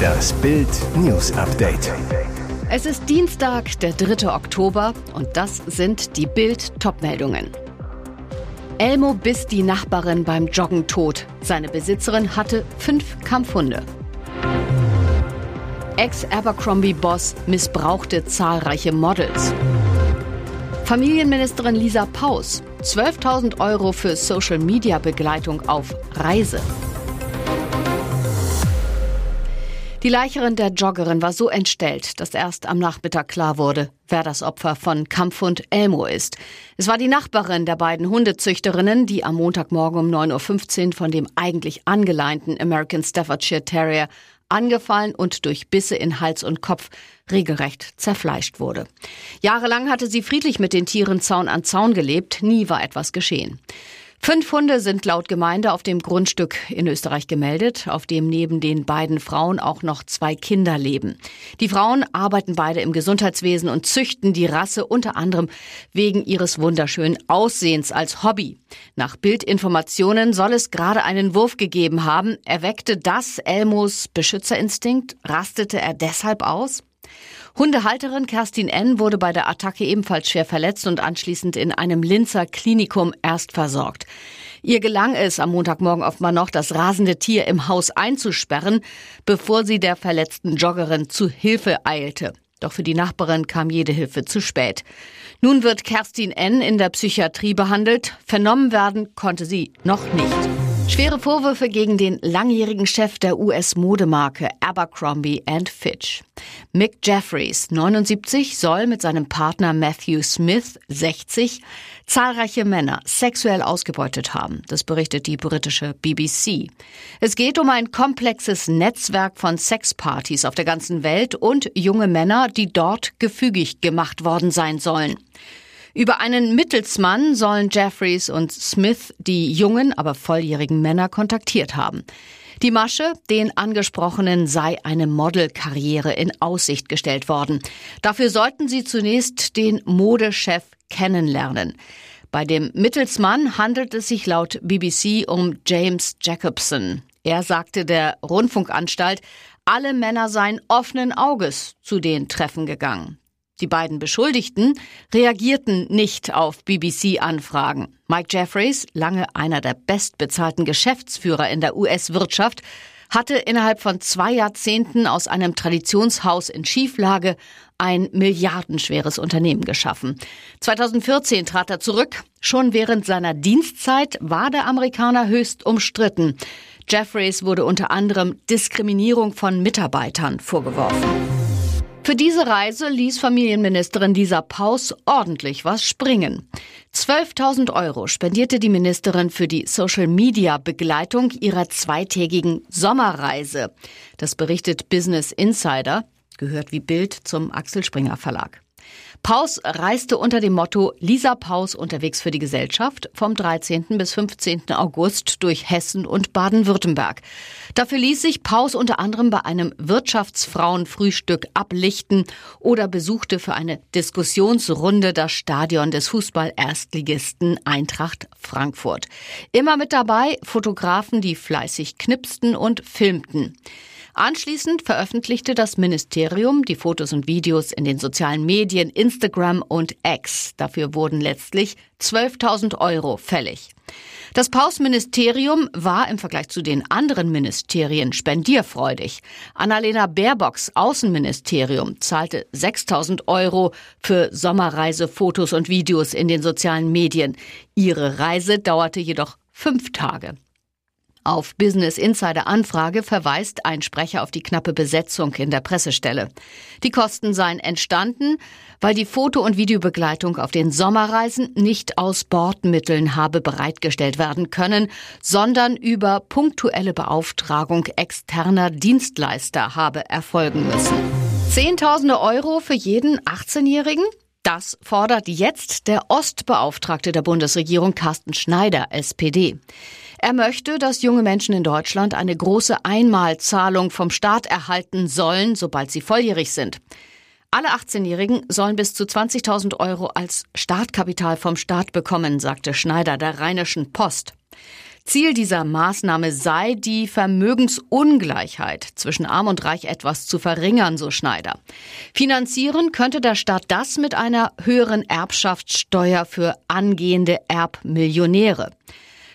Das Bild News Update. Es ist Dienstag, der 3. Oktober und das sind die Bild Topmeldungen. Elmo biss die Nachbarin beim Joggen tot. Seine Besitzerin hatte fünf Kampfhunde. Ex-Abercrombie-Boss missbrauchte zahlreiche Models. Familienministerin Lisa Paus 12.000 Euro für Social-Media-Begleitung auf Reise. Die Leicherin der Joggerin war so entstellt, dass erst am Nachmittag klar wurde, wer das Opfer von Kampfhund Elmo ist. Es war die Nachbarin der beiden Hundezüchterinnen, die am Montagmorgen um 9.15 Uhr von dem eigentlich angeleinten American Staffordshire Terrier angefallen und durch Bisse in Hals und Kopf regelrecht zerfleischt wurde. Jahrelang hatte sie friedlich mit den Tieren Zaun an Zaun gelebt, nie war etwas geschehen. Fünf Hunde sind laut Gemeinde auf dem Grundstück in Österreich gemeldet, auf dem neben den beiden Frauen auch noch zwei Kinder leben. Die Frauen arbeiten beide im Gesundheitswesen und züchten die Rasse unter anderem wegen ihres wunderschönen Aussehens als Hobby. Nach Bildinformationen soll es gerade einen Wurf gegeben haben. Erweckte das Elmos Beschützerinstinkt? Rastete er deshalb aus? Hundehalterin Kerstin N. wurde bei der Attacke ebenfalls schwer verletzt und anschließend in einem Linzer Klinikum erst versorgt. Ihr gelang es am Montagmorgen offenbar noch, das rasende Tier im Haus einzusperren, bevor sie der verletzten Joggerin zu Hilfe eilte. Doch für die Nachbarin kam jede Hilfe zu spät. Nun wird Kerstin N. in der Psychiatrie behandelt. Vernommen werden konnte sie noch nicht. Schwere Vorwürfe gegen den langjährigen Chef der US-Modemarke Abercrombie Fitch. Mick Jeffries, 79, soll mit seinem Partner Matthew Smith, 60, zahlreiche Männer sexuell ausgebeutet haben. Das berichtet die britische BBC. Es geht um ein komplexes Netzwerk von Sexpartys auf der ganzen Welt und junge Männer, die dort gefügig gemacht worden sein sollen. Über einen Mittelsmann sollen Jeffries und Smith die jungen, aber volljährigen Männer kontaktiert haben. Die Masche, den Angesprochenen sei eine Modelkarriere in Aussicht gestellt worden. Dafür sollten sie zunächst den Modechef kennenlernen. Bei dem Mittelsmann handelt es sich laut BBC um James Jacobson. Er sagte der Rundfunkanstalt, alle Männer seien offenen Auges zu den Treffen gegangen. Die beiden Beschuldigten reagierten nicht auf BBC-Anfragen. Mike Jeffries, lange einer der bestbezahlten Geschäftsführer in der US-Wirtschaft, hatte innerhalb von zwei Jahrzehnten aus einem Traditionshaus in Schieflage ein milliardenschweres Unternehmen geschaffen. 2014 trat er zurück. Schon während seiner Dienstzeit war der Amerikaner höchst umstritten. Jeffries wurde unter anderem Diskriminierung von Mitarbeitern vorgeworfen. Für diese Reise ließ Familienministerin Lisa Paus ordentlich was springen. 12.000 Euro spendierte die Ministerin für die Social-Media-Begleitung ihrer zweitägigen Sommerreise. Das berichtet Business Insider, gehört wie Bild zum Axel Springer Verlag. Paus reiste unter dem Motto Lisa Paus unterwegs für die Gesellschaft vom 13. bis 15. August durch Hessen und Baden-Württemberg. Dafür ließ sich Paus unter anderem bei einem Wirtschaftsfrauenfrühstück ablichten oder besuchte für eine Diskussionsrunde das Stadion des Fußball-Erstligisten Eintracht Frankfurt. Immer mit dabei Fotografen, die fleißig knipsten und filmten. Anschließend veröffentlichte das Ministerium die Fotos und Videos in den sozialen Medien Instagram und X. Dafür wurden letztlich 12.000 Euro fällig. Das Paus-Ministerium war im Vergleich zu den anderen Ministerien spendierfreudig. Annalena Baerbocks Außenministerium zahlte 6000 Euro für Sommerreisefotos und Videos in den sozialen Medien. Ihre Reise dauerte jedoch fünf Tage. Auf Business Insider Anfrage verweist ein Sprecher auf die knappe Besetzung in der Pressestelle. Die Kosten seien entstanden, weil die Foto- und Videobegleitung auf den Sommerreisen nicht aus Bordmitteln habe bereitgestellt werden können, sondern über punktuelle Beauftragung externer Dienstleister habe erfolgen müssen. Zehntausende Euro für jeden 18-Jährigen? Das fordert jetzt der Ostbeauftragte der Bundesregierung Carsten Schneider, SPD. Er möchte, dass junge Menschen in Deutschland eine große Einmalzahlung vom Staat erhalten sollen, sobald sie volljährig sind. Alle 18-Jährigen sollen bis zu 20.000 Euro als Startkapital vom Staat bekommen, sagte Schneider der Rheinischen Post. Ziel dieser Maßnahme sei, die Vermögensungleichheit zwischen Arm und Reich etwas zu verringern, so Schneider. Finanzieren könnte der Staat das mit einer höheren Erbschaftssteuer für angehende Erbmillionäre.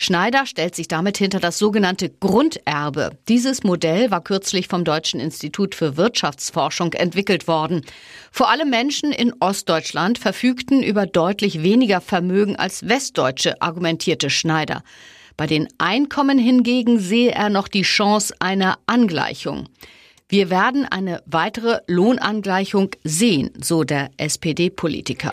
Schneider stellt sich damit hinter das sogenannte Grunderbe. Dieses Modell war kürzlich vom Deutschen Institut für Wirtschaftsforschung entwickelt worden. Vor allem Menschen in Ostdeutschland verfügten über deutlich weniger Vermögen als Westdeutsche, argumentierte Schneider. Bei den Einkommen hingegen sehe er noch die Chance einer Angleichung. Wir werden eine weitere Lohnangleichung sehen, so der SPD-Politiker.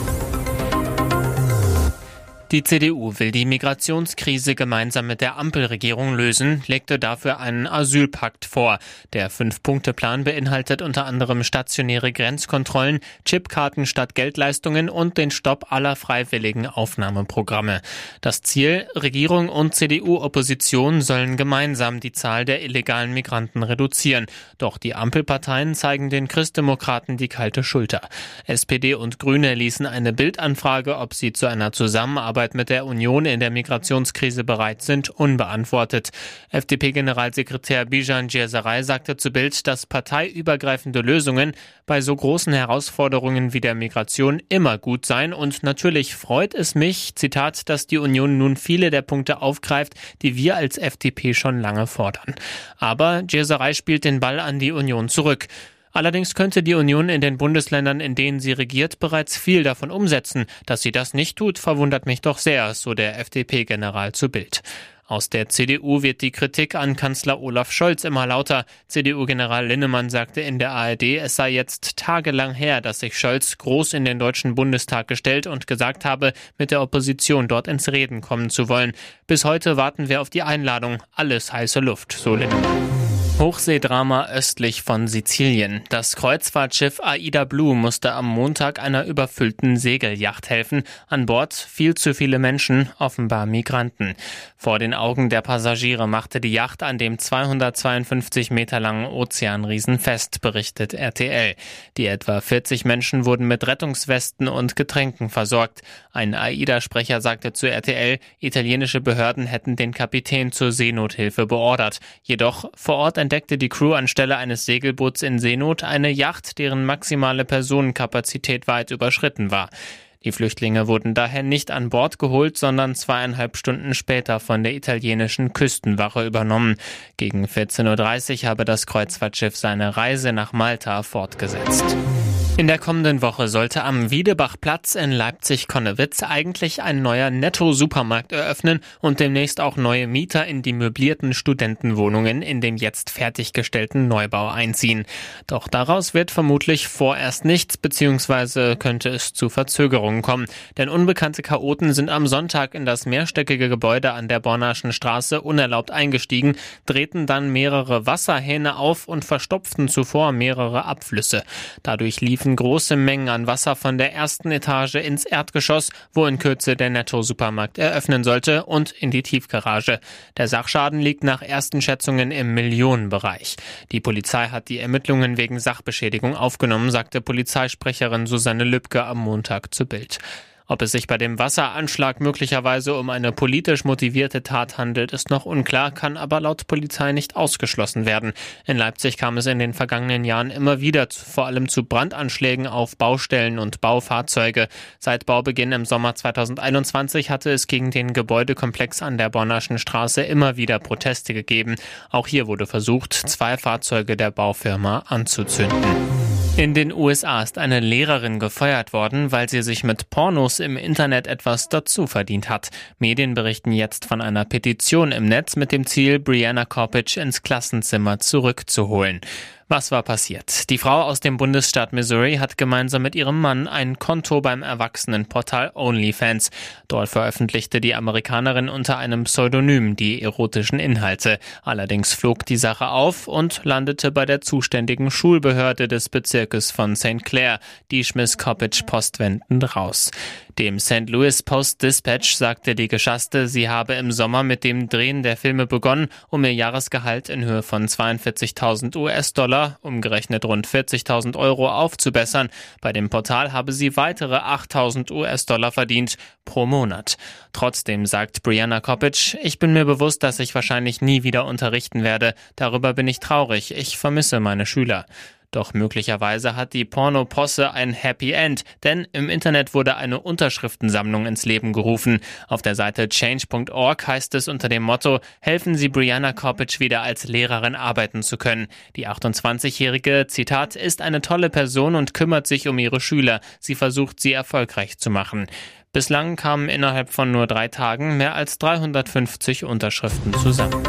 Die CDU will die Migrationskrise gemeinsam mit der Ampelregierung lösen, legte dafür einen Asylpakt vor. Der Fünf-Punkte-Plan beinhaltet unter anderem stationäre Grenzkontrollen, Chipkarten statt Geldleistungen und den Stopp aller freiwilligen Aufnahmeprogramme. Das Ziel, Regierung und CDU-Opposition sollen gemeinsam die Zahl der illegalen Migranten reduzieren. Doch die Ampelparteien zeigen den Christdemokraten die kalte Schulter. SPD und Grüne ließen eine Bildanfrage, ob sie zu einer Zusammenarbeit Zusammenarbeit mit der Union in der Migrationskrise bereit sind, unbeantwortet. FDP-Generalsekretär Bijan Djerzarei sagte zu Bild, dass parteiübergreifende Lösungen bei so großen Herausforderungen wie der Migration immer gut seien und natürlich freut es mich, Zitat, dass die Union nun viele der Punkte aufgreift, die wir als FDP schon lange fordern. Aber Djerzarei spielt den Ball an die Union zurück. Allerdings könnte die Union in den Bundesländern, in denen sie regiert, bereits viel davon umsetzen. Dass sie das nicht tut, verwundert mich doch sehr, so der FDP-General zu Bild. Aus der CDU wird die Kritik an Kanzler Olaf Scholz immer lauter. CDU-General Linnemann sagte in der ARD, es sei jetzt tagelang her, dass sich Scholz groß in den Deutschen Bundestag gestellt und gesagt habe, mit der Opposition dort ins Reden kommen zu wollen. Bis heute warten wir auf die Einladung. Alles heiße Luft, so Linnemann. Hochseedrama östlich von Sizilien. Das Kreuzfahrtschiff Aida Blue musste am Montag einer überfüllten Segelyacht helfen. An Bord viel zu viele Menschen, offenbar Migranten. Vor den Augen der Passagiere machte die Yacht an dem 252 Meter langen Ozeanriesen fest, berichtet RTL. Die etwa 40 Menschen wurden mit Rettungswesten und Getränken versorgt. Ein AIDA-Sprecher sagte zu RTL, italienische Behörden hätten den Kapitän zur Seenothilfe beordert. Jedoch vor Ort entdeckte die Crew anstelle eines Segelboots in Seenot eine Yacht, deren maximale Personenkapazität weit überschritten war. Die Flüchtlinge wurden daher nicht an Bord geholt, sondern zweieinhalb Stunden später von der italienischen Küstenwache übernommen. Gegen 14.30 Uhr habe das Kreuzfahrtschiff seine Reise nach Malta fortgesetzt. In der kommenden Woche sollte am Wiedebachplatz in Leipzig-Konnewitz eigentlich ein neuer Netto-Supermarkt eröffnen und demnächst auch neue Mieter in die möblierten Studentenwohnungen in dem jetzt fertiggestellten Neubau einziehen. Doch daraus wird vermutlich vorerst nichts, beziehungsweise könnte es zu Verzögerungen kommen. Denn unbekannte Chaoten sind am Sonntag in das mehrstöckige Gebäude an der Bornaschen Straße unerlaubt eingestiegen, drehten dann mehrere Wasserhähne auf und verstopften zuvor mehrere Abflüsse. Dadurch lief liefen große Mengen an Wasser von der ersten Etage ins Erdgeschoss, wo in Kürze der Netto-Supermarkt eröffnen sollte, und in die Tiefgarage. Der Sachschaden liegt nach ersten Schätzungen im Millionenbereich. Die Polizei hat die Ermittlungen wegen Sachbeschädigung aufgenommen, sagte Polizeisprecherin Susanne Lübcke am Montag zu Bild. Ob es sich bei dem Wasseranschlag möglicherweise um eine politisch motivierte Tat handelt, ist noch unklar, kann aber laut Polizei nicht ausgeschlossen werden. In Leipzig kam es in den vergangenen Jahren immer wieder vor allem zu Brandanschlägen auf Baustellen und Baufahrzeuge. Seit Baubeginn im Sommer 2021 hatte es gegen den Gebäudekomplex an der Bonnerschen Straße immer wieder Proteste gegeben. Auch hier wurde versucht, zwei Fahrzeuge der Baufirma anzuzünden. In den USA ist eine Lehrerin gefeuert worden, weil sie sich mit Pornos im Internet etwas dazu verdient hat. Medien berichten jetzt von einer Petition im Netz mit dem Ziel, Brianna Korpich ins Klassenzimmer zurückzuholen. Was war passiert? Die Frau aus dem Bundesstaat Missouri hat gemeinsam mit ihrem Mann ein Konto beim Erwachsenenportal OnlyFans. Dort veröffentlichte die Amerikanerin unter einem Pseudonym die erotischen Inhalte. Allerdings flog die Sache auf und landete bei der zuständigen Schulbehörde des Bezirkes von St. Clair. Die schmiss Coppage postwendend raus. Dem St. Louis Post Dispatch sagte die Geschasste, sie habe im Sommer mit dem Drehen der Filme begonnen, um ihr Jahresgehalt in Höhe von 42.000 US-Dollar US-Dollar, umgerechnet rund 40.000 Euro, aufzubessern. Bei dem Portal habe sie weitere 8.000 US-Dollar verdient pro Monat. Trotzdem sagt Brianna Kopic, ich bin mir bewusst, dass ich wahrscheinlich nie wieder unterrichten werde. Darüber bin ich traurig. Ich vermisse meine Schüler. Doch möglicherweise hat die Pornoposse ein Happy End, denn im Internet wurde eine Unterschriftensammlung ins Leben gerufen. Auf der Seite change.org heißt es unter dem Motto, helfen Sie Brianna Kopic wieder als Lehrerin arbeiten zu können. Die 28-jährige, Zitat, ist eine tolle Person und kümmert sich um ihre Schüler. Sie versucht, sie erfolgreich zu machen. Bislang kamen innerhalb von nur drei Tagen mehr als 350 Unterschriften zusammen.